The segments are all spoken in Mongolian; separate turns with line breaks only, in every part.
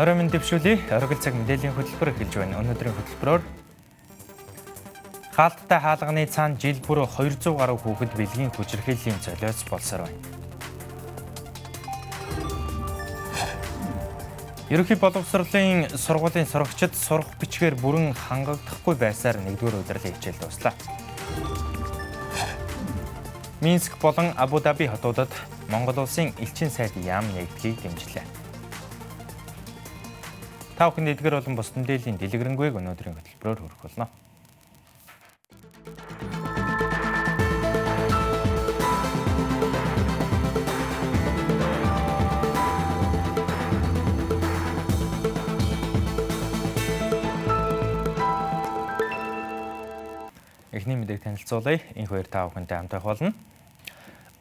Орой минь дэвшүүлээ. Оргил цаг мэдээллийн хөтөлбөр эхэлж байна. Өнөөдрийн хөтөлбөрөөр хаалттай хаалганы цаана жил бүр 200 гаруй хүүхэд бэлгийн хүчирхийллийн золиос болсоор байна. Ерөнхий боловсролын сургуулийн сурагчид сурах бичгээр бүрэн хангагдахгүй байсаар нэгдүгээр удирлын хичээл дуслаа. Минск болон Абу Даби хотуудад Монгол улсын элчин сайд яам нэгдгийг дэмжлээ. Та бүхэн эдгээр болон бус мэдээллийн дэлгэрэнгүй өнөөдрийн хөтөлбөрөөр хүрэх болно. Эхний мэдээг танилцуулъя. Энэ хоёр та бүхэнтэй хамт байх болно.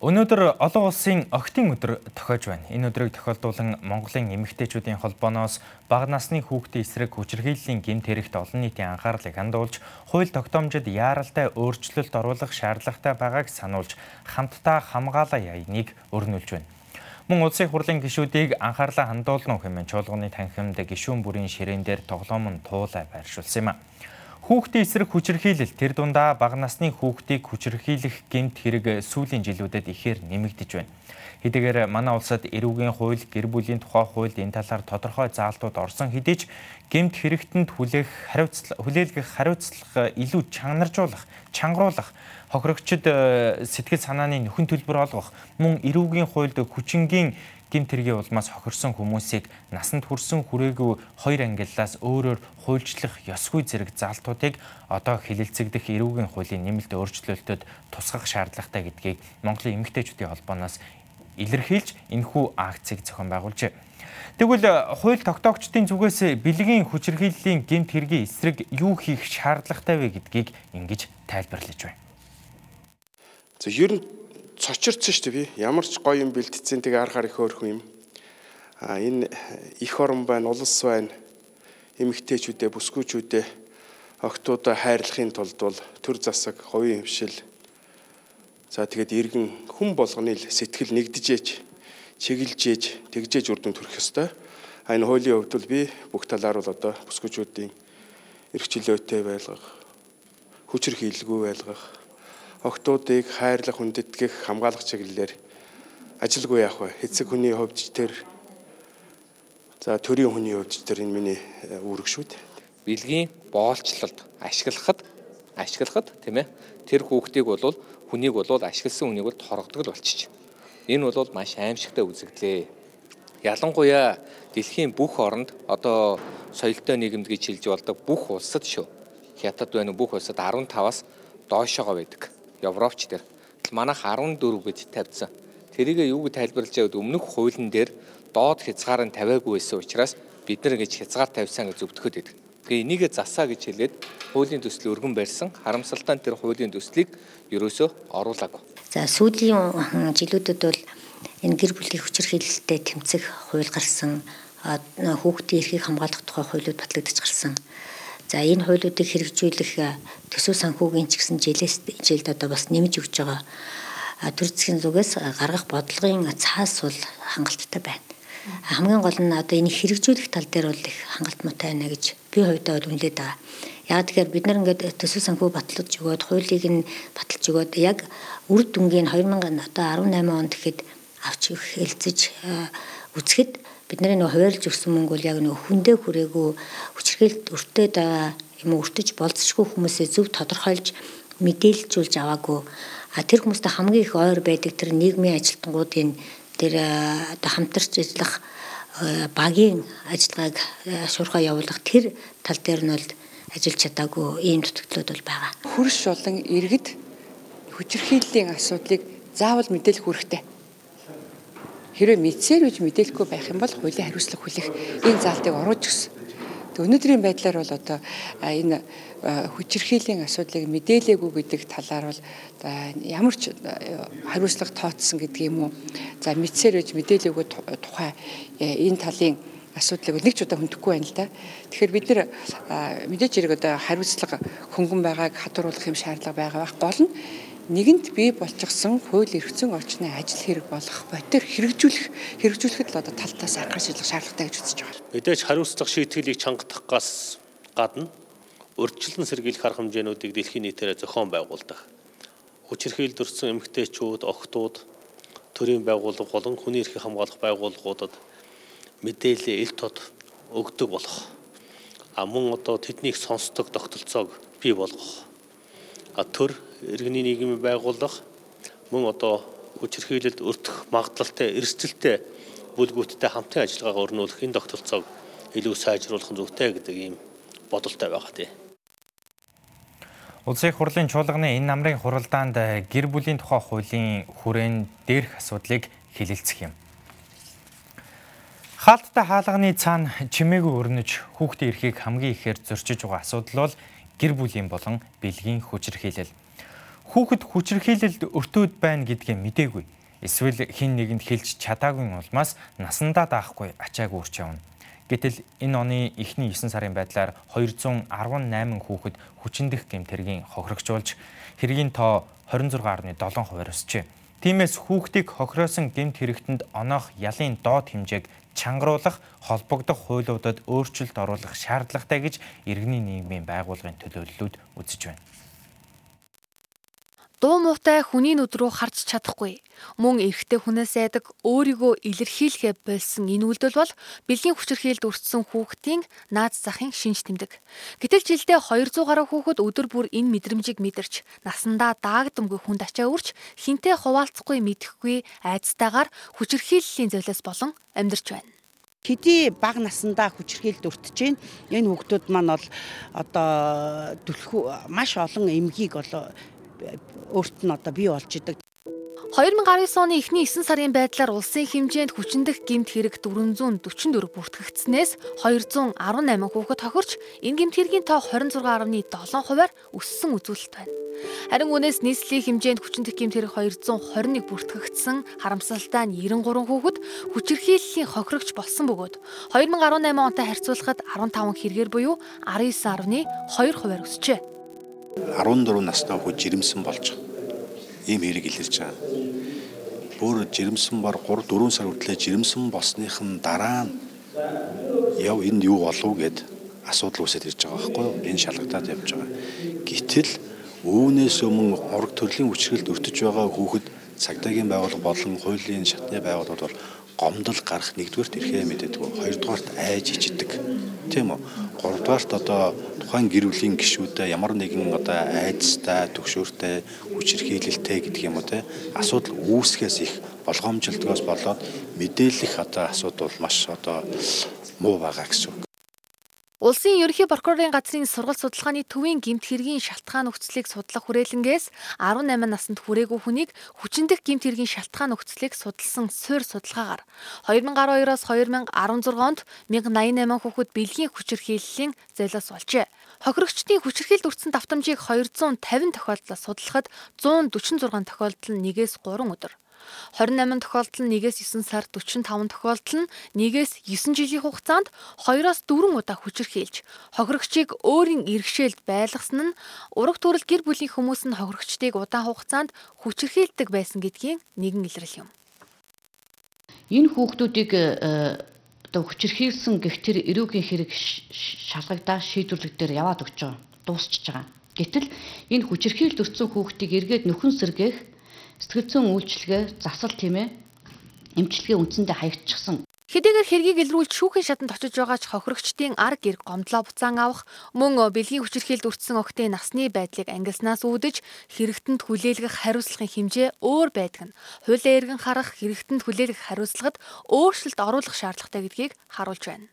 Өнөөдөр олон улсын охидын өдөр тохиож байна. Энэ өдрийг тохиолдуулан Монголын эмэгтэйчүүдийн холбооноос бага насны хүүхдийн эсрэг хүчирхийллийн гэмт хэрэгт олон нийтийн анхаарлыг хандуулж, хууль тогтоомжид яаралтай өөрчлөлт оруулах шаардлагатай байгааг сануулж, хамтдаа хамгаалаа яйныг өрнүүлж байна. Мөн улсын хурлын гишүүдийг анхаарлаа хандуулна хэмээн чуулганы танхимд гишүүн бүрийн ширээн дээр тоглоом нь туулай байршуулсан юм а. Хүүхдийн эсрэг хүчирхийлэл тэр дундаа бага насны хүүхдийг хүчирхийлэх гэмт хэрэг сүүлийн жилүүдэд ихээр нэмэгдэж байна. Хэдийгээр манай улсад эрүүгийн хууль, гэр бүлийн тухай хууль энэ талаар тодорхой заалтууд орсон хэдий ч гэмт хэрэгтэнд хүлээх хариуцлага хүлээлгэх хариуцлага илүү чанаржуулах, чангаруулах, хохирогчд э, сэтгэл санааны нөхөн төлбөр олгох, мөн эрүүгийн хуульд хүчингийн гимт хэргийн улмаас хохирсон хүмүүсийг насанд хүрсэн хүрээгүй хоёр ангиллаас өөрөөр хуульчлах ёсгүй зэрэг залтуудыг одоо хилэлцэгдэх эрүүгийн хуулийн нэмэлт өөрчлөлтөд тусгах шаардлагатай гэдгийг Монголын эмэгтэйчүүдийн холбооноос илэрхийлж энэхүү акцийг зохион байгуулжээ. Тэгвэл хууль тогтоогчдын зүгээс бэлгийн хүчирхийллийн гэмт хэргийн эсрэг юу хийх шаардлагатай вэ гэдгийг ингэж тайлбарлаж байна.
За ер нь цочирдсан шүү дээ би. Ямар ч гоё юм бэлтцсэн тэгээ харахаар их өөрхөн юм. А энэ их орон байна, улс байна. Эмэгтэйчүүдээ, бүсгүүчүүдээ октоудаа хайрлахын тулд бол төр засаг, говийн хөвшил. За тэгээд иргэн хүн болгоны сэтгэл нэгдэжээж, чиглэжээж, тэгжээж үрдэн төрөх ёстой. А энэ хуулийн хувьд бол би бүх талаар бол одоо бүсгүүчүүдийн эрх чөлөөтэй байлгах, хүчрэх хийлгүй байлгах октоодыг хайрлах, хүндэтгэх, хамгаалах чиглэлээр ажилгүй яах вэ? Хэцэг хүний хувьд тэр за төрийн хүний хувьд тэр энэ миний э, үүрэг шүү дээ.
Билгийн боолчлолд ашиглахад ашиглахад тийм ээ тэр хүүхдийг бол хүнийг бол ашигласан хүнийг бол торгодог л болчих. Энэ бол маш аимшигтай үзэгдлээ. Ялангуяа дэлхийн бүх оронд одоо соёлтой нийгэмд гэж хэлж болдог бүх улсад шүү. Хятад байна уу бүх улсад 15-аас доошоогоо байдаг. Европч дээр. Манайх 14 гэж тавьсан. Тэрийг юу гэж тайлбарлаж яваад өмнөх хуулийн дээр доод хязгаар нь тавиагүй байсан учраас бид нар ингэж хязгаар тавьсан гэж зөвтгөхөд байдаг. Тэгээ энийг засаа гэж хэлээд хуулийн төсөл өргөн барьсан. Харамсалтай нь тэр хуулийн төслийг ерөөсөө оруулаагүй.
За сүүлийн жилүүдэд бол энэ гэр бүлийн хүчирхийлэлтэй тэмцэх хууль гарсан хүүхдийн эрхийг хамгаалах тухай хуулиуд батлагдаж гарсан. За энэ хуулиудыг хэрэгжүүлэх төсөв санхүүгийн ч гэсэн жилээс жилд одоо бас нэмж өгч байгаа төр засгийн зүгээс гаргах бодлогын цаас бол хангалттай байна. Хамгийн гол нь одоо энийг хэрэгжүүлэх тал дээр бол их хангалтмаатай байна гэж би хувьдаа бол үнэлээд байгаа. Яг тэгэхээр бид нар ингээд төсөв санхүү батлаж өгөөд хуулийг нь баталж өгөөд яг үр дүнгийн 2000 одоо 18 онд гэхэд авч хэлцэж үзэхэд бидний нөх хуваарлж өгсөн мөнгө бол яг нөх хүндээ хүрээгүй хүчрхээлд өртөөд байгаа юм өртөж болцсошгүй хүмүүсээ зөв тодорхойлж мэдээлжүүлж аваагүй а тэр хүмүүстэй хамгийн их ойр байдаг тэр нийгмийн ажилтнуудын тэр одоо хамтарч ажиллах багийн ажиллагааг шуурхаа явуулах тэр тал дээр нь бол ажиллаж чадаагүй ийм дутагдлууд бол байгаа.
Хөрш болон иргэд хүчирхийллийн асуудлыг заавал мэдээлэх хэрэгтэй Хэрвээ мэдсээр үж мэдээлэхгүй байх юм бол хуулийн хариуцлага хүлээх энэ заалтыг оруулж өгсөн. Тэг өнөөдрийн байдлаар бол одоо энэ хүчирхийллийн асуудлыг мэдээлээгүй гэдэг талаар бол ямар ч хариуцлага тооцсон гэдэг юм уу. За мэдсээр үж мэдээлээгүй тухай энэ талын асуудлыг нэг ч удаа хөндөхгүй байна л да. Тэгэхээр бид нэр мэдээж хэрэг одоо хариуцлага хөнгөн байгааг хадууруулах юм шаардлага байгаа байх. Гол нь нэгэнт бий болчихсон хууль эрх зүйн орчны ажил хэрэг болох бодир хэрэгжүүлэх хэрэгжүүлэхэд л одоо талтаас аргаар шийдэх шаардлагатай гэж үзэж байгаа.
Мэдээж хариуцлага шийтгэлийг чангадахгаас гадна урьдчилан сэргийлэх арга хэмжээнүүдийг дэлхийн нийтээр зохион байгуулдаг. Хүчирхийлд өрсөн эмэгтэйчүүд, охтууд, төрийн байгууллага болон хүний эрхийг хамгаалах байгууллагуудад мэдээлэл ил тод өгдөг болох. А мөн одоо тэднийг сонсдог тогтолцоог бий болгох. А төр иргэний нийгмийн байгууллага мөн одоо хүчирхийлэлд өртөх магадлалтай эрсдэлтэй бүлгүүттэй хамтын ажиллагаагаа өрнүүлэх энэ тогтолцоог илүү сайжруулах зүйтэй гэдэг ийм бодолтой байгаа тийм.
Улсын хурлын чуулганы энэ намрын хуралдаанд гэр бүлийн тухай хуулийн хүрээнд дээрх асуудлыг хэлэлцэх юм. Хаалттай хаалганы цаана чимээгүй өрнөж хүүхдийн эрхийг хамгийн ихээр зөрчиж байгаа асуудал бол гэр бүлийн болон бэлгийн хүчирхийлэл. Хүүхэд хүчирхийлэлд өртөөд байна гэдгээ мдээгүй. Эсвэл хин нэгэнд хэлж чадаагүй улмаас насандаа даахгүй ачааг үрч явна. Гэтэл энэ оны эхний 9 сарын байдлаар 218 хүүхэд хүчиндэх гэмтэргийн хохирогчулж хэргийн тоо 26.7% өсчээ. Тиймээс хүүхдийг хохироосон гэмт хэрэгтэнд оноох ялын доод хэмжээг чангаруулах, холбогдох хуулиудад өөрчлөлт оруулах шаардлагатай гэж иргэний нийгмийн байгууллагын төлөөллүүд үзэж байна.
Дуу муутай хүний нүд рүү харж чадахгүй. Мөн эрэгтэй хүнээс айдаг өөрийгөө илэрхийлэхэ болсон энэ үйлдэл бол бэлгийн хүчирхийлд өртсөн хүүхдийн наад захын шинж тэмдэг. Гэтэл жилдээ 200 гаруй хүүхэд өдөр бүр энэ мэдрэмжийг мэдэрч насандаа даагдамгүй хүнд ачаа үрч хинтээ хуваалцахгүй мэдэхгүй айцтайгаар хүчирхийллийн золиос болон амьдарч байна
хэдий бага насандаа хүчрхийлд өртөж байна. Энэ хүүхдүүд маань бол одоо түлхүү маш олон эмгийг бол өөрт нь одоо бий болж идэг.
2019 оны эхний 9 сарын байдлаар улсын хэмжээнд хүчиндэх гэмт хэрэг 444 бүртгэгдснээс 218 хүүхэд тохирч энэ гэмт хэргийн тоо 26.7%-аар өссөн үзүүлэлт байна. Харин үүнээс нийслэлийн хэмжээнд хүчиндэх гэмт хэрэг 221 бүртгэгдсэн харамсалтай нь 93 хүүхэд хүчирхийллийн хохирогч болсон бөгөөд 2018 онтой харьцуулахад 15 хэрэгээр буюу 19.2%-аар өсчээ.
14 настай хүү жирэмсэн болж ийм хэрэг илэрч байгаа. Бүр жирэмсэн бар 3 4 сар хүртлээр жирэмсэн болсныхын дараа нь яв энд юу болов гэд асуудал үүсэж ирж байгаа байхгүй юу? Энэ шалгагдаад явж байгаа. Гэтэл үүнээс өмнө ураг төрлийн хүчрэлд өртөж байгаа хүүхэд цагдаагийн байгууллага болон хуулийн шатны байгууллагууд бол гомдол гарах нэгдүгээрт эрхээ мэддэг. Хоёрдугаарт айж ичдэг. Тийм үү? Гуравдугаарт одоо тухайн гэр бүлийн гишүүдэд ямар нэгэн одоо айцтай, төгшөөртэй, хүчирхийлэлтэй гэдэг юм уу те асуудал үүсгэхээс их болгоомжлдгоос болоод мэдээлэх одоо асуудал маш одоо муу байгаа гэсэн үг.
Улсын ерөнхий прокурорын газрын сургалт судалгааны төвийн гэмт хэргийн шалтгаан нөхцөлийг судлах хүрээлэнгээс 18 наснд хүрээгүй хүнийг хүчиндэх гэмт хэргийн шалтгаан нөхцөлийг судалсан суурь судалгаагаар 2012-оос 2016 онд 1088 хүүхэд бэлгийн хүчирхийллийн золиос болжээ. Хохирогчдын хүчирхийлд өртсөн давтамжийг 250 тохиолдлоос судлахад 146 тохиолдол нь нэгээс 3 өдөр 28 тохиолдол нь 1-ээс 9 сар 45 тохиолдол нь 1-ээс 9 жилийн хугацаанд 2-оос 4 удаа хүчирхийлж хохирогчийг өөрийн иргэшээлд байлгасан нь ураг төрөл гэр бүлийн хүмүүс нь хохирогчдыг удаан хугацаанд хүчирхийлдэг байсан гэдгийн нэгэн илрэл юм.
Энэ хүүхдүүдийг э, одоо хүчирхийлсэн гэх тэр эрүүгийн хэрэг шалгагдаа шийдвэрлэх дээр яваад өгч байгаа. Дуусчихж байгаа. Гэтэл энэ хүчирхийлд өртсөн хүүхдийг эргээд нөхөн сэргээх сэтгэл зүйн үйлчилгээ засал тийм ээ эмчилгээ үндсэндээ хаягдчихсан.
Хэдийгээр хэргийг илрүүлж шүүхийн шатанд очиж байгаа ч хохирогчдын ар гэр гомдлоо буцаан авах мөн бэлгийн хүчирхийлд өртсөн охтын насны байдлыг ангилснаас үүдэж хэрэгтэнд хүлээлгэх хариуцлагын хэмжээ өөр байдаг нь хуулиа эргэн харах хэрэгтэнд хүлээлгэх хариуцлагад өөрчлөлт оруулах шаардлагатай гэдгийг харуулж байна.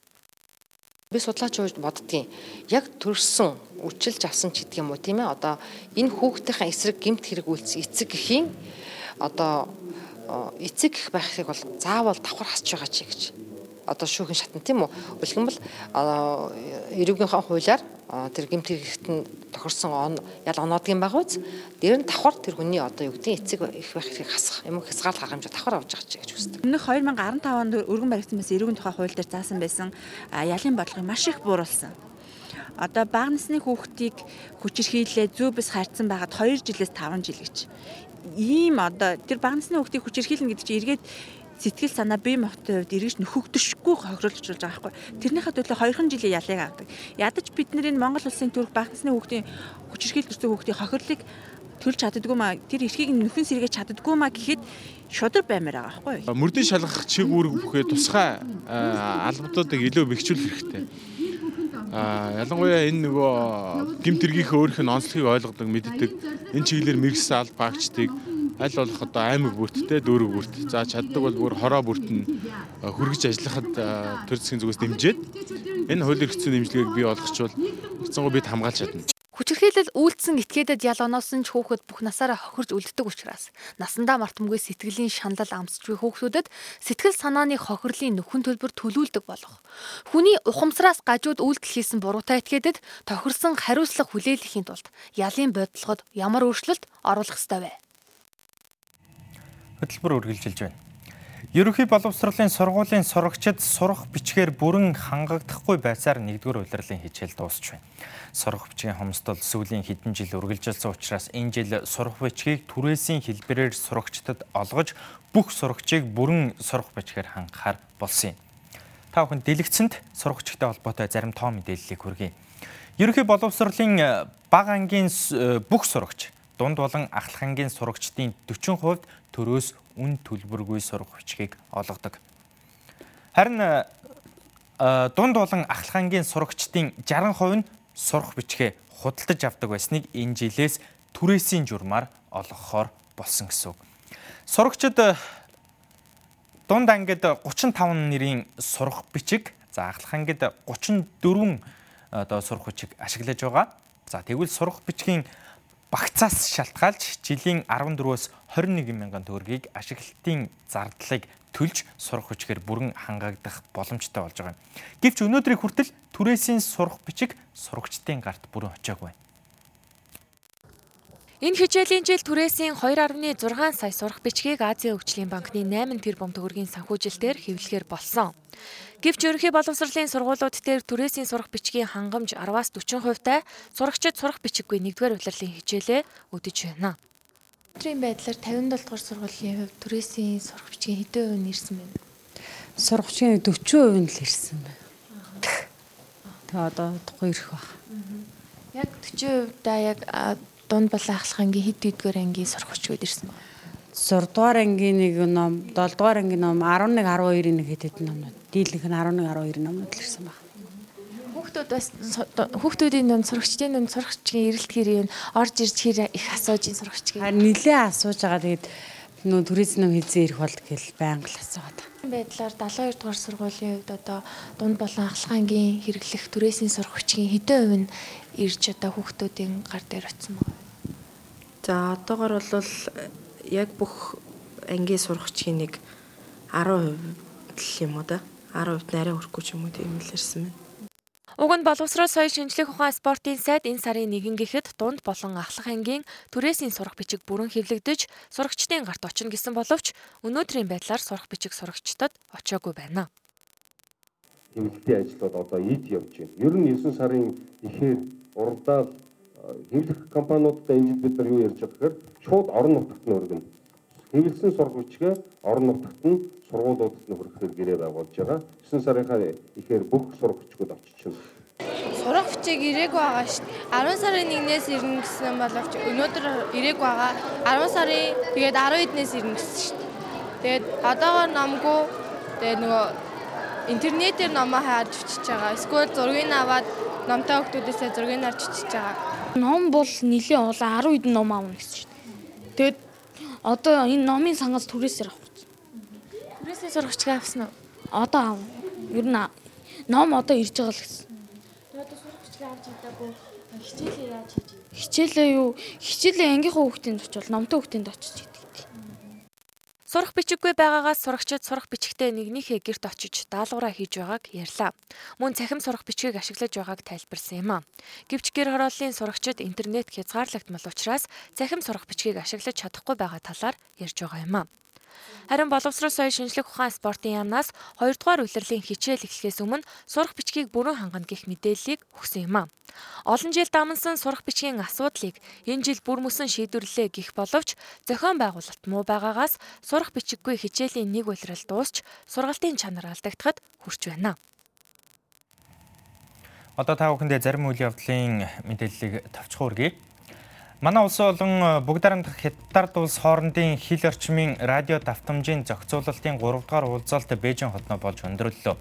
Би судлаач ууж боддгийн. Яг төрсөн үчилж авсан ч гэдэг юм уу тийм ээ? Одоо энэ хүүхдийн эсрэг гемт хэрэг үйлс эцэг гэхийн одоо эцэг гэх байхыг бол заавал давхар хасч байгаа чи гэж одоо шүүхэн шатна тийм үү үлгэн бол эрүүгийнхаа хуулиар тэр гэмт хэрэгт нь тохирсон он ял оноодгийн байгаа үз дээр нь давхар тэр хүний одоо юу гэдэг эцэг их байх хэрэг хасах юм хязгаарлах арга хэмжээ давхар авч байгаа чи гэж үздэг.
Өмнөх 2015 онд өргөн баригдсан байсан эрүүгийн тухай хууль дээр заасан байсан ялын бодлогыг маш их бууруулсан. одоо бага насны хүүхдийг хүчирхийлээ зөв бис хайрцан байгаад 2 жилээс 5 жил гэж. Ийм одоо тэр бага насны хүүхдийг хүчирхийлнэ гэдэг чинь эргээд сэтгэл санаа бие махбодын хувьд эргэж нөхөгдөшгүй хохируулж болж байгаа байхгүй. Тэрнийхээ төлөө 2хан жилийн ялыг авдаг. Ядаж бид нарын Монгол улсын төрх бага насны хүүхдийн хүчирхийлэл төрсэн хүүхдийн хохирлыг төлж чаддгүй маа тэр эрхийг нөхөн сэргээж чаддгүй маа гэхэд шудар баймаар байгаа байхгүй.
Мөрдийн шалгах чиг үүрэг бүхээ тусгай албадуудыг илүү бэхжүүлэх хэрэгтэй. А ялангуяа энэ нөгөө гимт хэргийнхээ өөрийнх нь онцлогийг ойлгодог мэддэг энэ чиглэлээр мэрэгсэн аль багчдыг аль болох одоо аймаг бүрттэй дүүрэг бүрт за чаддаг бол бүр хороо бүрт нь хүргэж ажиллахад төр засгийн зүгээс дэмжиж энэ хууль эрх зүйн дэмжлэгийг бий болгочвол хэцэнгуй бид хамгаалж чадна.
Хүчирхийлэл үйлдсэн этгээдэд ял оноосон ч хүүхэд бүх насаараа хохирж үлддэг учраас насандаа мартамгүй сэтгэлийн шаналл амсч буй хүүхдүүдэд сэтгэл санааны хохирлын нөхөн төлбөр төлүүлдэг болох. Хүний ухамсараас гажууд үйлдэл хийсэн буруутай этгээдэд тохирсон хариуцлага хүлээлгэхийн тулд ялын бодлогод ямар өөрчлөлт оруулах ёстой вэ?
Хөтөлбөр үргэлжилж байна. Ерөнхий боловсролын сургуулийн сурагчид сурах бичгээр бүрэн хангагдахгүй байсаар 1-р улирлын хичээл дуусч байна. Сурах бичгийн хомсдол сүүлийн хэдэн жил үргэлжилсэн учраас энэ жил сурах бичгийг түрээсийн хэлбэрээр сурагчдад олгож бүх сурагчийг бүрэн сурах бичгээр хангахаар болсон юм. Та бүхэн дэлгэцэнд сурах бичгтэй холбоотой зарим тоо мэдээллийг хүргэе. Ерөнхий боловсролын бага ангийн бүх сурагч дунд болон ахлах ангийн сурагчдын 40% төрөөс үн төлбөргүй сурах бичгийг олгодог. Харин дунд болон ахлах ангийн сурагчдын 60% нь сурах бичгээ худалдаж авдаг байсныг энэ жилээс түрээсийн журмаар олгохоор болсон гэсэн үг. Сурагчид дунд ангид 35 нэрийн сурах бичиг, за ахлах ангид 34 одоо сурах бичиг ашиглаж байгаа. За тэгвэл сурах бичгийн багцаас шалтгаалж жилийн 14-өөс 21 мянган төгрөгийг ашиглалтын зардлыг төлж сурах хүчээр бүрэн хангаагдах боломжтой болж байгаа юм. Гэвч өнөөдрийн хүртэл түрээсийн сурах бичиг сурагчдын гарт бүрэн очиагүй байна.
Энэ хичээлийн жил түрээсийн 2.6 сая сурах бичгийг Азийн хөгжлийн банкны 8 тэрбум төгрөгийн санхүүжилтээр хэвлэхээр болсон. Гэвч ерөнхий боловсролын сургуулиуд дээр түрээсийн сурах бичгийн хангамж 10-аас 40% тай сурагчид сурах бичиггүй 1-р улирлын хичээлээ өдөж байна.
Өдрийн байдлаар 57 дугаар сургуулийн хувьд түрээсийн сурах бичгийн хэдэн хувь нь ирсэн бэ?
Сурах бичгийн 40% нь л ирсэн байна. Тэгээ одоо тухайн ирэх баг.
Яг 40% да яг дунд болон ахлах ангийн хэд дэдгээр ангийн сурах хүчүүд ирсэн байна.
6 дугаар ангийн нэг ном, 7 дугаар ангийн ном, 11 12-ийн нэг хэд хэдэн номнууд. Дийлэнх нь 11 12-ийн номнууд л ирсэн байна.
Хүүхдүүд бас хүүхдүүдийн дунд сурагчдын дунд сурагчгийн эрэлтгээр юм орж ирж хэр их асууж ин сурагчгийн.
Харин нилээ асууж байгаа тэгээд нөө туризм хийзээ ирэх болд гэл байнга л асуугаад.
байдлаар 72 дугаар сургуулийн хувьд одоо дунд болон ахлагангийн хэрэглэх түрээсийн сурагчгийн хэдэн хувь нь ирж одоо хүүхдүүдийн гар дээр очсон байна.
За одоогор бол яг бүх ангийн сурагчийн нэг 10% л юм уу да. 10% нарийн хүрэхгүй ч юм уу тийм л ирсэн байна.
Уг нь боловсрол соёл шинжлэх ухаан спортын сайд энэ сарын 1-нд дунд болон ахлах ангийн түрээсийн сурах бичиг бүрэн хэвлэгдэж сурагчдын гарт очно гэсэн боловч өнөөдрийн байдлаар сурах бичиг сурагчдад очоогүй байна.
Хэвлэлтийн ажил бол одоо ийд явж байна. Ер нь 9 сарын ихээр уралдаал хэвлэх компаниудад энэ жил бид нар юу ярьж байгаа гэхээр шууд орон нутагт нь өргөнө. Хэвлсэн сургуульчгээ орон нутагт нь сургуулиудад нь хүрэхээр гэрээ байгуулж байгаа. 9 сарынхаа ихээр бүх сурагчдад очиж байна.
Сурах бичиг ирээгүй байгаа шүү дээ. 10 сарын 1-ээс ирнэ гэсэн боловч өнөөдөр ирээгүй байгаа. 10 сарын тэгээд 12-нээс ирнэ гэсэн шүү. Тэгээд одоогоор номгүй тэгээд нөгөө интернетээр номоо харж бичиж байгаа. Эсвэл зургийг аваад номтой хүмүүсээс зургийг харж бичиж байгаа.
Ном бол нэлийн олон 10 хэдэн ном аавна гэсэн шүү. Тэгээд одоо энэ номын сангаас түрээсээр авах.
Түрээсээ сурагчгаа авсан уу?
Одоо аав. Ер нь ном одоо ирж байгаа л гэсэн.
Тэгээд одоо сурагчгаа авч чадаагүй хичээлээ яаж хийж вэ?
Хичээлээ юу? Хичээлээ ангийнхаа хүүхдийн очивол номтой хүүхдийн очиж хийдэг.
Сурах бичиггүй байгаагаас сурагчид сурах бичгтээ нэгнийхээ гэрт очиж даалгавраа хийж байгааг ярьлаа. Мөн цахим сурах бичгийг ашиглаж байгааг тайлбарсан юм а. Гэвч гэр хорооллын сурагчид интернет хязгаарлагдмал учраас цахим сурах бичгийг ашиглаж чадахгүй байгаа талаар ярьж байгаа юм а. Харин боловсрол соёл шинжлэх ухаан спортын яамнаас 2 дугаар улирлын хичээл эхлэхээс өмнө сурах бичгийг бүрэн хангана гэх мэдээллийг өгсөн юм а. Олон жил дамнсан сурах бичгийн асуудлыг энэ жил бүр мөсөн шийдвэрлэлээ гэх боловч зохион байгуулалт муу байгаагаас сурах бичиггүй хичээлийн нэг улирал дуусч сургалтын чанар алдагдахад хүрч байна.
Одоо та бүхэндээ зарим үйл явдлын мэдээллийг товчхон үргэе. Манай улс болон э, бүгд дарамдах хятад улс хоорондын хил орчмын радио давтамжийн зохицуулалтын 3 дугаар уулзалт Бээжин хотноо болж өндөрлөлөө.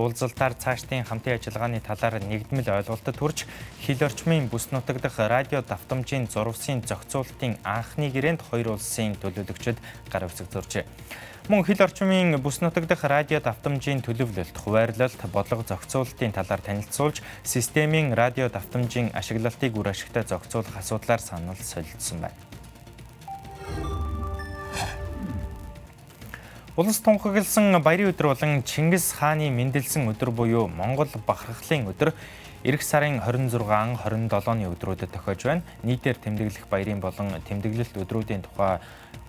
Уулзалтаар цаашдын хамтын ажиллагааны талаар нэгдмэл ойлголтод хүрч хил орчмын бүс нутаг дахь радио давтамжийн зурвсын зохицуулалтын анхны гэрээнд хоёр улсын төлөөлөгчид гар үсэг зуржээ. Мөн хил орчмын бүс нутаг дахь радио давтамжийн төлөвлөлт, хуваарлалт, бодлого зохицуулалтын талаар танилцуулж, системийн радио давтамжийн ашиглалтыг үр ашигтай зохицуулах асуудлаар санал солилцсон байна. Улс тунхагласан баярын өдөр болон Чингис хааны мэндэлсэн өдөр буюу Монгол бахархлын өдөр Ирэх сарын 26, 27-ны өдрүүдэд тохиож байна. Нийтээр тэмдэглэх баярын болон тэмдэглэлт өдрүүдийн тухай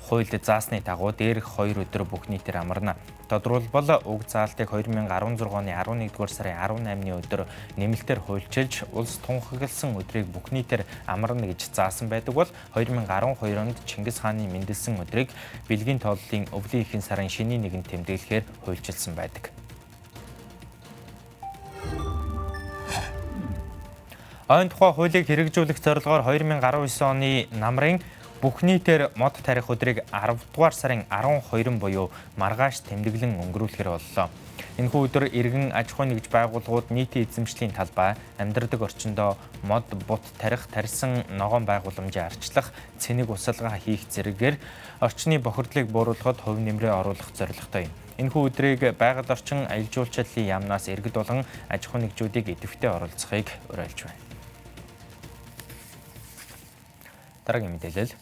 хуульд заасны дагуу дээрх 2 өдөр бүх нийтээр амарна. Тодорхойлбол уг заалтыг 2016 оны 11-р сарын 18-ны өдөр нэмэлтээр хуульчилж улс тунхагласан өдрийг бүх нийтээр амарна гэж заасан байдаг бол 2012 онд Чингис хааны мэндэлсэн өдрийг бэлгийн тооллын өвлийн ихэнх сарын шинийн нэгэнд тэмдэглэхээр хуульчилсан байдаг. Ойн тухай хуулийг хэрэгжүүлэх зорилгоор 2019 оны намрын бүх нийтээр мод тарих өдрийг 10 дугаар сарын 12 буюу маргааш тэмдэглэн өнгөрүүлэхээр боллоо. Энэхүү өдөр иргэн аж ахуйн нэгж байгууллагууд нийтийн эзэмшлийн талбай, амьдрдаг орчиндөө мод бут тарих, тарьсан ногоон байгууламжийн арчлах, цэник усалгаа хийх зэрэгээр орчны бохирдлыг бууруулахад хувь нэмрээ оруулах зорилготой юм. Энэхүү өдрийг байгаль орчин аялал жуулчлалын яамнаас иргэд болон аж ахуйн нэгжүүдийг идэвхтэй оролцохыг уриалж байна. Дараагийн мэдээлэл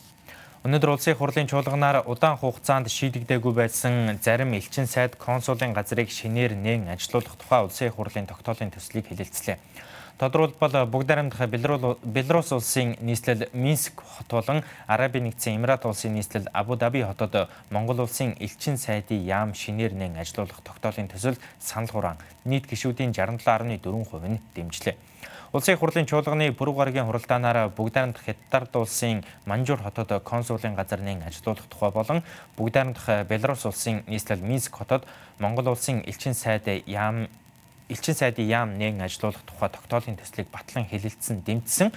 Өнөөдөр улсын хурлын чуулганаар удаан хугацаанд шийдэгдээгүй байсан зарим элчин сайд консулын газрыг шинээр нээн ажилуулах тухай улсын хурлын тогтоолын төслийг хэлэлцлээ. Тодорхойлбол бүгд найрамдах Беларусь улсын нийслэл Минск хот болон Арабын нэгдсэн Эмират улсын нийслэл Абу Даби хотод Монгол улсын элчин сайдын яам шинээр нээн ажилуулах тогтоолын төсөл санал хураан нийт гишүүдийн 67.4% нь дэмжлээ. Улсын хурлын чуулганы пүрэв гарагийн хуралдаанаар бүгдээрэн дахь Хятад улсын Манжур хотод консулын газар нэн ажилуулах тухай болон бүгдээрэн дахь Беларусь улсын нийслэл Минск хотод Монгол улсын элчин сайд яам элчин сайдын яам нэн ажилуулах тухай тогтоолын төслийг батлан хэлэлцсэн дэмжсэн.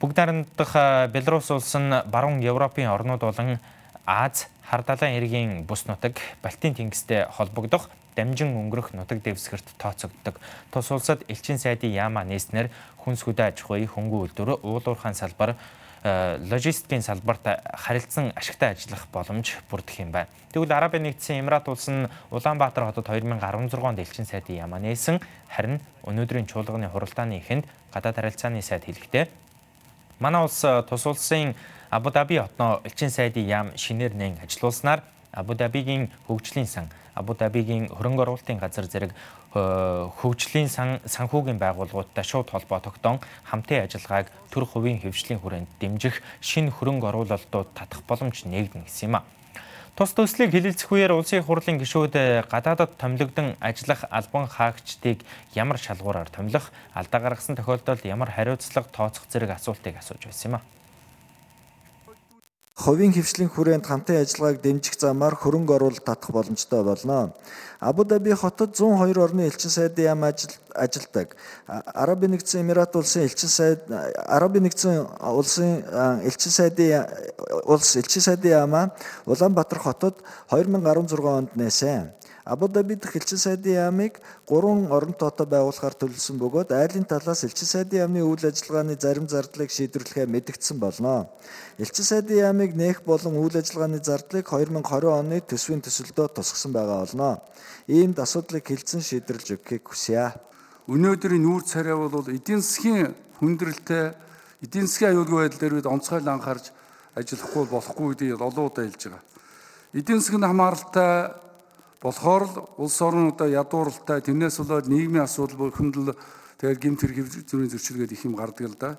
Бүгдээрэн дахь Беларусь улс нь баруун Европын орнууд болон Аз хар далайн эргийн бүс нутаг Балтийн тэнгистэй холбогдох дамжин өнгөрөх нутаг дэвсгэрт тооцогддог. Тус улсад элчин сайдын яамаа нээснээр хүнс хөдөө аж ахуй, хөнгөн үйлдвэр, уулуурхайн салбар, э, логистикийн салбарт харилцан ашигтай ажиллах боломж бүрдэх юм байна. Тэгвэл Арабын нэгдсэн Эмират улс нь Улаанбаатар хотод 2016 онд элчин сайдын яамаа нээсэн. Харин өнөөдрийн чуулганы хуралдааны эхэнд гадаад харилцааны сайд хэлэхдээ манай улс тус улсын Абу Даби хотноо элчин сайдын яам шинээр нээн ажилуулснаар Абу Дабигийн хөгжлийн сан Абу Дабигийн хөрөнгө оруулалтын газар зэрэг э, хөгжлийн санхүүгийн байгууллагуудтай шууд холбоо тогтоон хамтын ажиллагааг төр хувийн хөвжлийн хүрээнд дэмжих шинэ хөрөнгө оруулалтууд татах боломж нээгдэнэ гэсэн юм а. Тус төслийг хилэлцэх үеэр улсын хурлын гишүүд э, гадаадад томилогдсон ажиллах албан хаагчдыг ямар шалгуураар томилох, алдаа гаргасан тохиолдолд ямар хариуцлага тооцох зэрэг асуултыг асууж байсан юм а.
Хувийн хвшлийн хүрээнд хамтын ажиллагааг дэмжих замаар хөрөнгө оруулалт татах боломжтой болно. Абу Даби хотод 102 орны элчин сайдын яам ажилдаг. Арабын нэгдсэн Эмират улсын элчин сайд Арабын нэгдсэн улсын элчин сайдын улс элчин сайдын яамаа Улаанбаатар хотод 2016 онд нээсэн. Абу Даби дахь элчин сайдын яамыг гурван орон тоотоо байгуулахаар төлөвлөсөн бөгөөд айлын талаас элчин сайдын яамны үйл ажиллагааны зарим зардлыг шийдвэрлэхээ мэдгдсэн болно. Элчин сайдын яамыг нээх болон үйл ажиллагааны зардлыг 2020 оны төсвийн төсөлдөө тусгасан байгаа болно. Иймд асуудлыг хилцэн шийдвэрлэж өгөхийг хүсье.
Өнөөдрийн нүүр царай бол эдийн засгийн хүндрэлтэй эдийн засгийн аюулгүй байдал дээр бид онцгойл анхаарч ажиллахгүй болохгүй гэдгийг олон удаа хэлж байгаа. Эдийн засгийн хамааралтай болохоор л улс орнуудаа ядууралтай тэрнээс болоод нийгмийн асуудал бүхэнд л тэгэл гэмт хэрэг зүрийн зөрчилгээд их юм гардаг л да.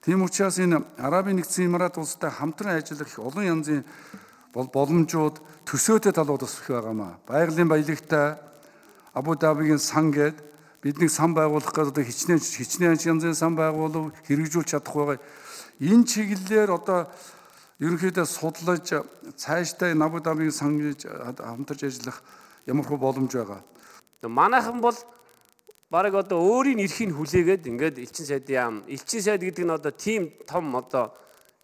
Тийм учраас энэ Арабын нэгдсэн Эмират улстай хамтран ажиллах олон янзын бол боломжууд төсөөтэй талууд бас их байгаамаа. Байгалийн баялагтай Абу Дабигийн сан гээд бидний сан байгуулах гэдэг одоо хичнээн хичнээн янзын сан байгуулав хэрэгжүүлж чадах байгаа. Энэ чиглэлээр одоо ерөнхийдөө судлаж цаашдаа Абу Дабигийн сан гэж хамтарч ажиллах ямар хөө боломж байгаа.
Манайхан бол бараг одоо өөрийн эрхийг хүлээгээд ингээд элчин сайдын яам элчин сайд гэдэг нь одоо тийм том одоо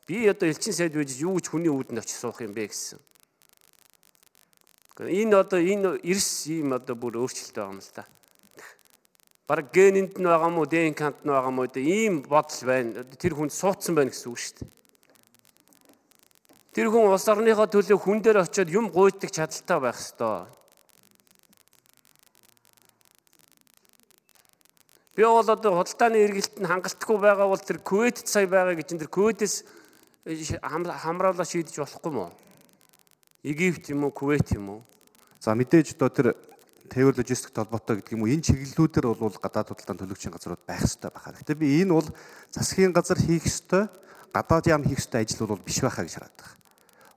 би одоо элчин сайд байж юу ч хүний үүднд очиж суух юм бэ гэсэн. Энэ одоо энэ эрс ийм одоо бүр өөрчлөлт байгаа юм л та. Бараг генэнд нь байгаа мó, ДНК-нд нь байгаа мó ийм бодол байна. Тэр хүнд суудсан байна гэсэн үг шүү дээ. Тэр хүн улс орныхоо төлөө хүн дээр очиод юм гуйдаг чадaltaй байх ёстой. Би бол одоо худалдааны эргэлт нь хангалтгүй байгаа бол тэр Кувейт сая байгаа гэж тэр Кувейтээс хамраалаа шийдэж болохгүй мó? Египт юм уу, Кувейт юм уу?
За мэдээж одоо тэр Тэвэр логистик толботой гэдэг юм уу энэ чиглэлүүдээр бол гадаад худалдааны төлөвчийн газрууд байх хэрэгтэй байхаа. Гэхдээ би энэ бол засгийн газар хийх ёстой, гадаад яам хийх ёстой ажил бол биш байхаа гэж хараад байгаа.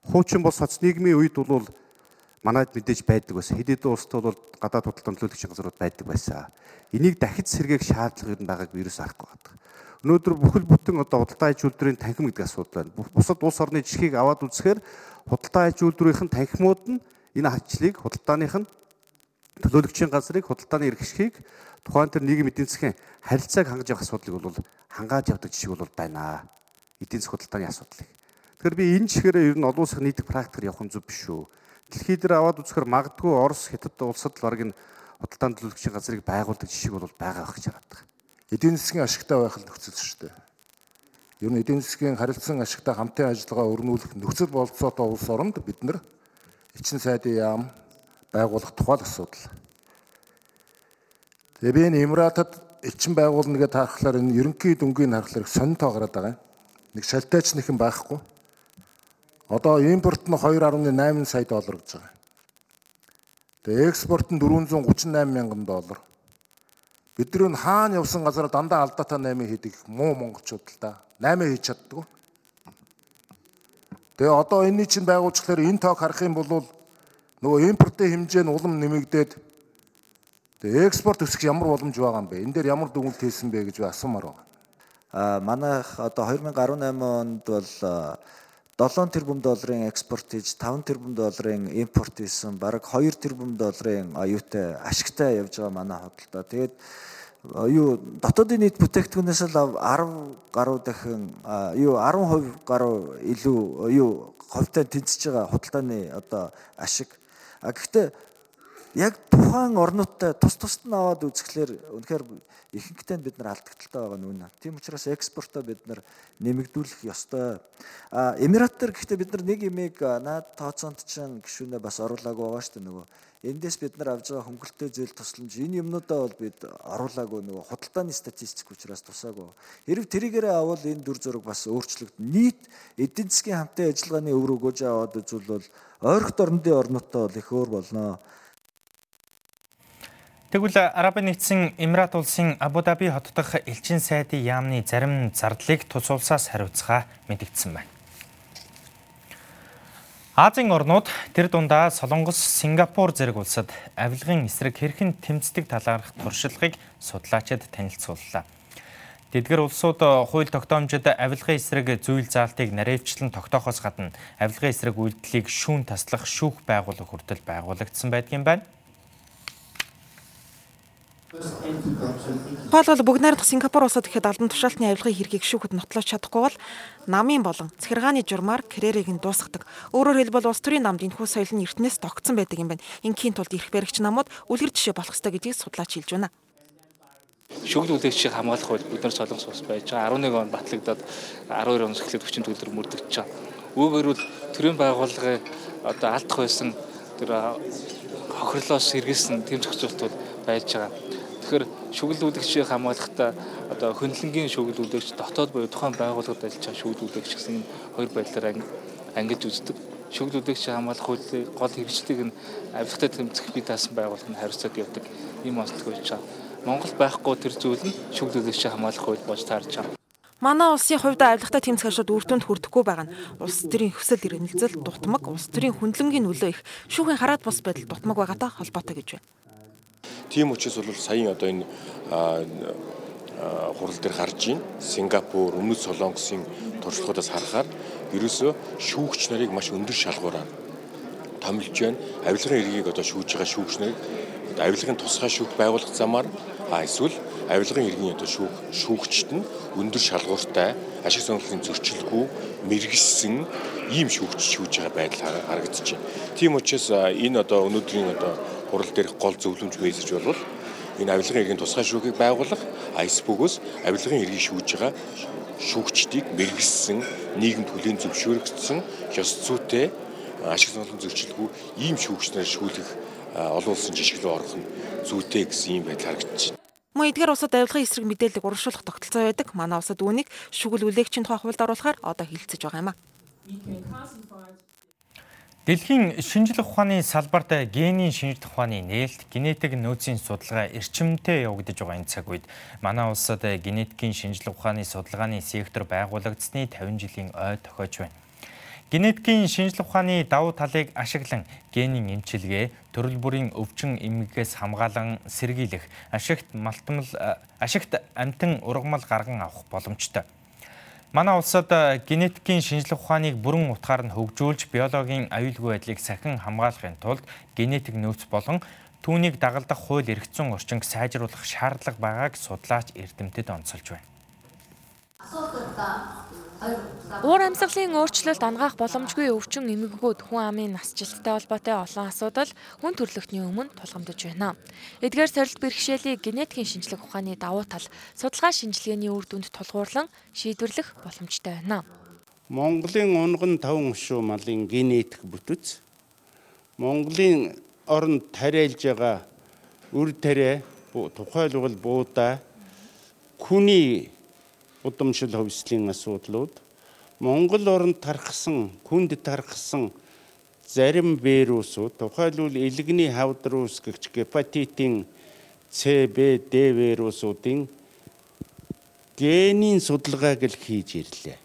Хуучин бос соц нийгмийн үед бол манайд мэдээж байдаг байсан. Хэд хэдэн улсад бол гадаад худалдааны төлөөлөгчийн газрууд байдаг байсан. Энийг дахиж сэргээх шаардлага юу байгааг вирус арахгүй байдаг. Өнөөдөр бүхэл бүтэн одоо худалдаа аж үйлдвэрийн танхим гэдэг асуудал байна. Бусад улс орны жишгийг аваад үзэхээр худалдаа аж үйлдвэрийн танхимууд нь энэ хачлыг худалдааных нь төлөөлөгчийн газрыг худалдааны эрхшгийг тухайн төр нийгэм эдийн засгийн харилцааг хангаж явах асуудлыг бол хангааж явдаг жишг бол байна. Эдийн засгийн худалдааны асуудлыг. Тэгэхээр би энэ чигээр ер нь олон улсын нийтг практикээр явах нь зөв биш үү? Дэлхий дээр аваад үзэхээр магадгүй Орос, Хятад улсад л баг энэ худалдааны төлөвлөгчийн газрыг байгуулдаг жишг бол байгаа байх гэж хараад байгаа.
Эдийн засгийн ашигтай байх л нөхцөл шүү дээ. Ер нь эдийн засгийн харилцан ашигтай хамтын ажиллагаа өрнүүлэх нөхцөл болцоотой улс оронд бид нар эчин сайдын яам байгуулах тухай асуудал. Тэгээ би энэ Эмиратад эчин байгуулна гэдэг харахаар энэ ерөнхий дүнгийн харахаар сонин тоо гараад байгаа. Нэг шалтайч нэхэн байхгүй. Одоо импорт нь 2.8 сая доллар гэж байгаа. Тэгээ экспорт нь 438 мянган доллар. Бид нар хаана явсан газар дандаа алдаатай 8 хийдэг муу монголчууд л да. 8 хийж чаддаг. Тэгээ одоо энэний чинь байгуулчихлаар энэ тоог харах юм бол нөгөө импортын хэмжээ нь улам нэмэгдээд тэгээ экспорт өсөх ямар боломж байгаа юм бэ? Энэ дээр ямар дүгнэлт хийсэн бэ гэж асуумаар байна.
А манайх одоо 2018 онд бол 7 тэрбум долларын экспорт хийж 5 тэрбум долларын импорт хийсэн бараг 2 тэрбум долларын аюутай ашигтай явж байгаа манай худалдаа. Тэгээд юу дотоодын нийт бүтээгдэхүүнээс л 10 гаруй дахин юу 10% гаруй илүү юу ховтой тэнцэж байгаа худалдааны одоо ашиг. А гэхдээ яг тухайн орнуудтай тус тусд нь аваад үзэхлээр үнэхээр ихэнхдээ бид нар алдагдaltaй байгаа нүнэ. Тийм учраас экспортоо бид нар нэмэгдүүлэх ёстой. А Эмират төр гэхдээ бид нар нэг имийг наад тооцоонд чинь гişүнээ бас оруулаагүй байгаа шүү дээ нөгөө. Эндээс бид нар авж байгаа хөнгөлөлтөө зээл тусламж энэ юмнуудаа бол бид оруулаагүй нөгөө худалдааны статистик учраас тусаагүй. Хэрв тэрийгээрээ авал энэ дүр зураг бас өөрчлөгдөн. Нийт эдийн засгийн хамтын ажиллагааны өв рүү гож аваад үзвэл ойрхот орнодын орнуудтай бол их өөр болно.
Тэгвэл Арабын нэгдсэн Эмират улсын Абу Даби хот дахь элчин сайдын яамны зарим зардлыг тус улсаас хариуцгаа мэдэгдсэн байна. Азийн орнууд тэр дундаа Солонгос, Сингапур зэрэг улсад авилгын эсрэг хэрхэн тэмцдэг талаарх туршлагыг судлаачид танилцууллаа. Тэдгэр улсууд хууль тогтоомжид авилгын эсрэг зүйл заалтыг наривчлан тогтоохоос гадна авилгын эсрэг үйлдэлийг шүүн таслах шүүх байгууллага хүртэл байгуулагдсан байдгийн байна.
Тухайлбал бүгд найрамдах Сингапур улсад ихэд албан тушаалтны авилгын хэргийг шүүхэд нотлож чадахгүй бол намын болон захиргааны журмаар карьерийг нь дуусгадаг. Өөрөөр хэлбэл улс төрийн намд энэхүү соёл нь эртнээс тогтсон байдаг юм байна. Ингийн тулд эрх баригч намууд үлгэр жишээ болох ёстой гэдгийг судлаач хэлж байна.
Шүгэл үлэгчийг хамгаалах хууль бид нар солонгос улс байж байгаа 11 он батлагдаад 12 оноос эхлээд 40 төгөлдөр мөрдөгдөж байгаа. Үүгээр бол төрийн байгууллагын одоо алдах байсан тэр хохирлоос сэргийлсэн тэм зохицуултууд байж байгаа. Тэгэхээр шүглүүлэгчийг хамгаалахдаа одоо хөндлөнгийн шүглүүлэгч дотоод буюу тухайн байгууллагад ажиллаж байгаа шүглүүлэгч гэсэн энэ хоёр байдлаар ангилж үздэг. Шүглүүлэгч хамгаалах хуулийн гол хэрэгжлийг нь авилгатай тэмцэх бие даасан байгууллага нь хариуцаад явдаг ийм онцлог байж байгаа. Монгол байхгүй тэр зүйл нь шүглүүлэгч хамгаалах хууль болж таарч байгаа.
Манай улсын хувьд авилгатай тэмцэх ашууд үр дүнд хүрдэхгүй байгаа нь улс төрийн хүсэл эрмэлзэл дутмаг, улс төрийн хүндлэнгийн нөлөө их шүүхийн хараат бус байдал дутмаг байгаатай холбоотой гэж байна.
Тийм учраас бол саяын одоо энэ хурал дээр гарч ийн Сингапур, Өмнөд Солонгосын туршлагуудаас харахаар ерөөсөө шүүгч нарыг маш өндөр шалгуураар томилж байна. Авилгын эргийг одоо шүүж байгаа шүүгч нарыг авилгын тусгай шүүх байгуулах замаар а эсвэл авилгын иргэн одоо шүүх шүүгчд нь өндөр шалгууртай ашиг сонирхлын зөрчилгүй мэрэгсэн ийм шүүгч шүүж байгаа байдал харагдаж байна. Тийм учраас энэ одоо өнөөдрийн одоо хурал дээрх гол зөвлөмж мессеж бол энэ авилгын иргэн тусгай шүүхийг байгуулах айсбүгөөс авилгын иргэн шүүж байгаа шүүгчдийг мэрэгсэн нийгэм төлийн зөвшөөрөгдсөн ёс зүйтэй ашиг сонирхлын зөрчилгүй ийм шүүгчнэр шүүлэх олон улсын жишг рүү орох нь зүйтэй гэсэн юм байдал харагдаж байна.
Мөн эдгээр улсад авилгын эсрэг мэдээлэл урамшуулах тогтолцоо байдаг. Манай улсад үүнийг шүгэл үлээгчийн тухай хуульд оруулахаар одоо хилцэж байгаа юм а.
Дэлхийн шинжлэх ухааны салбарт генийн шинжлэх ухааны нээлт, генетик нөөцийн судалгаа эрчимтэй явагдаж байгаа энэ цаг үед манай улсад генетикийн шинжлэх ухааны судалгааны сектор байгуулагдсны 50 жилийн ой тохиож байна. Генетикийн шинжлэх ухааны давуу талыг ашиглан генийн эмчилгээ, төрөл бүрийн өвчин эмгэгээс хамгаалan сэргийлэх, ашигт малтмал ашигт амтан ургамал гарган авах боломжтой. Манай улсад генетикийн шинжлэх ухааныг бүрэн утгаар нь хөгжүүлж, биологийн аюулгүй байдлыг сахин хамгаалахын тулд генетик нөөц болон түүнийг дагалдах хууль эрх зүйн орчинг сайжруулах шаардлага байгааг судлаач эрдэмтэд онцолж байна.
Уур амьсгалын өөрчлөлт ангаах боломжгүй өвчин эмгэгүүд хүн амын насжилттай холбоотой олон асуудал хүн төрөлхтний өмнө тулгамдж байна. Эдгээр сорилт бэрхшээлийг генетикийн шинжлэх ухааны давуу тал судалгаа шинжилгээний үр дүнд тулгуурлан шийдвэрлэх боломжтой байна.
Монголын унган таван хушуу малын генетик бүтэц Монголын оронд тариалж байгаа үр тариа тухайлбал буудаа хүний удамшил хөвслийн асуудлууд Монгол оронд тархсан, хүнд тархсан зарим вирусууд тухайлбал элэгний хавдрус гэгч гепатитын C, B, D вирусуудын генийн судалгааг л хийж ирлээ.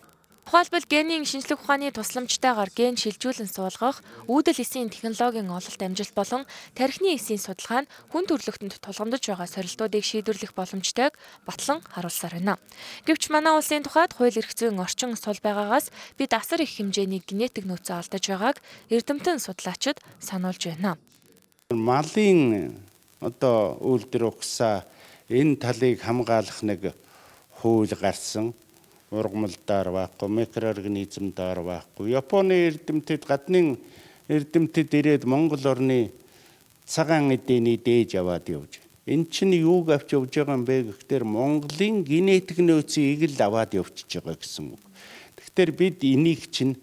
Тухайлбал генийн шинжлэх ухааны тусламжтайгаар ген шилжүүлэн суулгах, үүдэл эсийн технологийн ололт амжилт болон тархины эсийн судалгаа нь хүн төрөлхтөнд тулгамдж байгаа сорилтуудыг шийдвэрлэх боломжтойг батлан харуулсаар байна. Гэвч манай улсын тухайд хууль эрх зүйн орчин сул байгаагаас бид асар их хэмжээний генетик нөөцөө алдаж байгааг эрдэмтэн судлаачид сануулж байна.
Малын одоо үйлдвэр ухсаа энэ талыг хамгаалах нэг хууль гарсан ургамалдаар байхгүй, микроорганизмдаар байхгүй. Японы эрдэмтэд гаднын эрдэмтэд ирээд Монгол орны цагаан эдээний дээж аваад явж. Эн чинь юуг авч явж байгаа юм бэ гэхээр Монголын генетик нөөцийг л аваад явчихж байгаа гэсэн үг. Тэгэхээр бид энийг чинь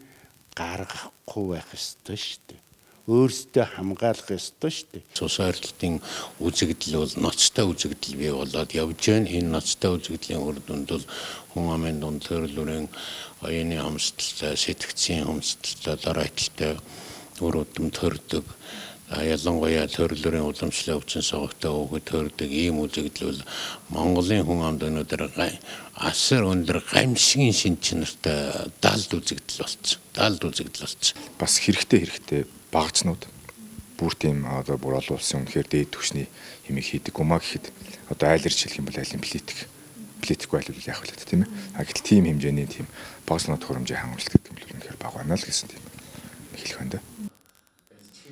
гаргахгүй байх ёстой шүү дээ өөрсдөө хамгаалах ёстой шүү дээ.
Цус ойролтын үзэгдэл бол ноцтой үзэгдэл бий болоод явж байна. Энэ ноцтой үзэгдлийн үр дүнд бол хүн амын дунд төрөлөрийн оюуны хомсдолтой, сэтгцийн хомсдолтой, дараайталтай үр удам төрдөг ялангуяа төрөлөрийн уламжлал өвчин согогтой өгөд төрдөг ийм үзэгдэл бол Монголын хүн амд өнөөдөр асар өндөр гамшигын шин чанартай далд үзэгдэл болсон. Далд үзэгдэл болсон.
Бас хэрэгтэй хэрэгтэй багцнууд бүр тийм одоо бүр олон улсын үнэхээр дээд түвшний хэмийг хийдэг гумаа гэхэд одоо айлэрч хэлэх юм бол айлын политик политик байлгүй яах вэ тийм ээ. А гэтэл тийм хэмжээний тийм багцнууд хөрөмжийн хангамжлалт гэдэг бол үнэхээр бага байна л гэсэн тийм хэлэх байна да.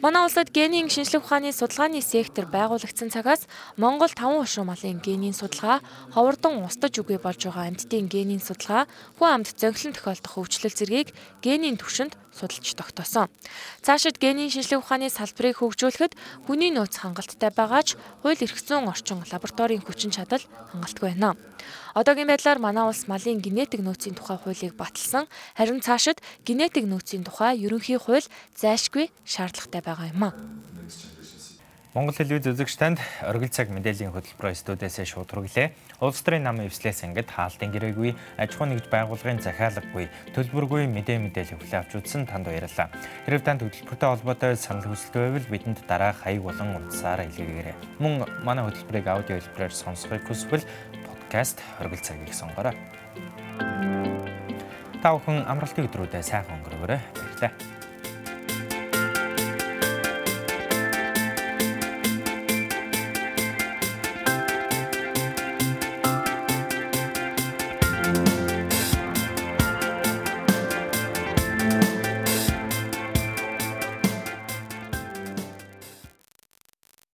Манай улсад генийн шинжлэх ухааны судалгааны сектор байгуулагдсан цагаас Монгол 5 хошуу малын генийн судалгаа, ховордон устж үгүй болж байгаа амьтдын генийн судалгаа, хүн амд зөнхлөн тохиолдох хөгжлөл зэргийг генийн түвшинд судалж тогтоосон. Цаашид генийн шинжлэх ухааны салбарыг хөгжүүлэхэд хүний нөөц хангалттай байгаач хууль эрх зүйн орчин лабораторийн хүчин чадал хангалтгүй байна. Одоогийн байдлаар манай улс малын генетик нөөцийн тухай хуулийг баталсан. Харин цаашид генетик нөөцийн тухай ерөнхий хууль зайлшгүй шаардлагатай байгаа юм а.
Монгол телевиз үзэгч танд оргил цаг мэдээллийн хөтөлбөрөөр студиэсээ шууд хүргэлээ. Улс төрийн намын эвслээс ангид хаалтын гэрээгүй, аж ахуй нэгж байгууллагын захиалгагүй, төлбөргүй мэдээ мэдээлэл хүлээн авч үзсэн танд баярлалаа. Хэрэг танд хөтөлбөртэй холбоотой санал хүсэлтэй байвал бидэнд дараах хаяг болон утсаар илгээгээрэй. Мөн манай хөтөлбөрийг аудио хэлбэрээр сонсохыг хүсвэл подкаст оргил цагийг сонгоорой. Та бүхэн амралтын өдрүүдэд сайхан өнгөрөөрэй. Баярлалаа.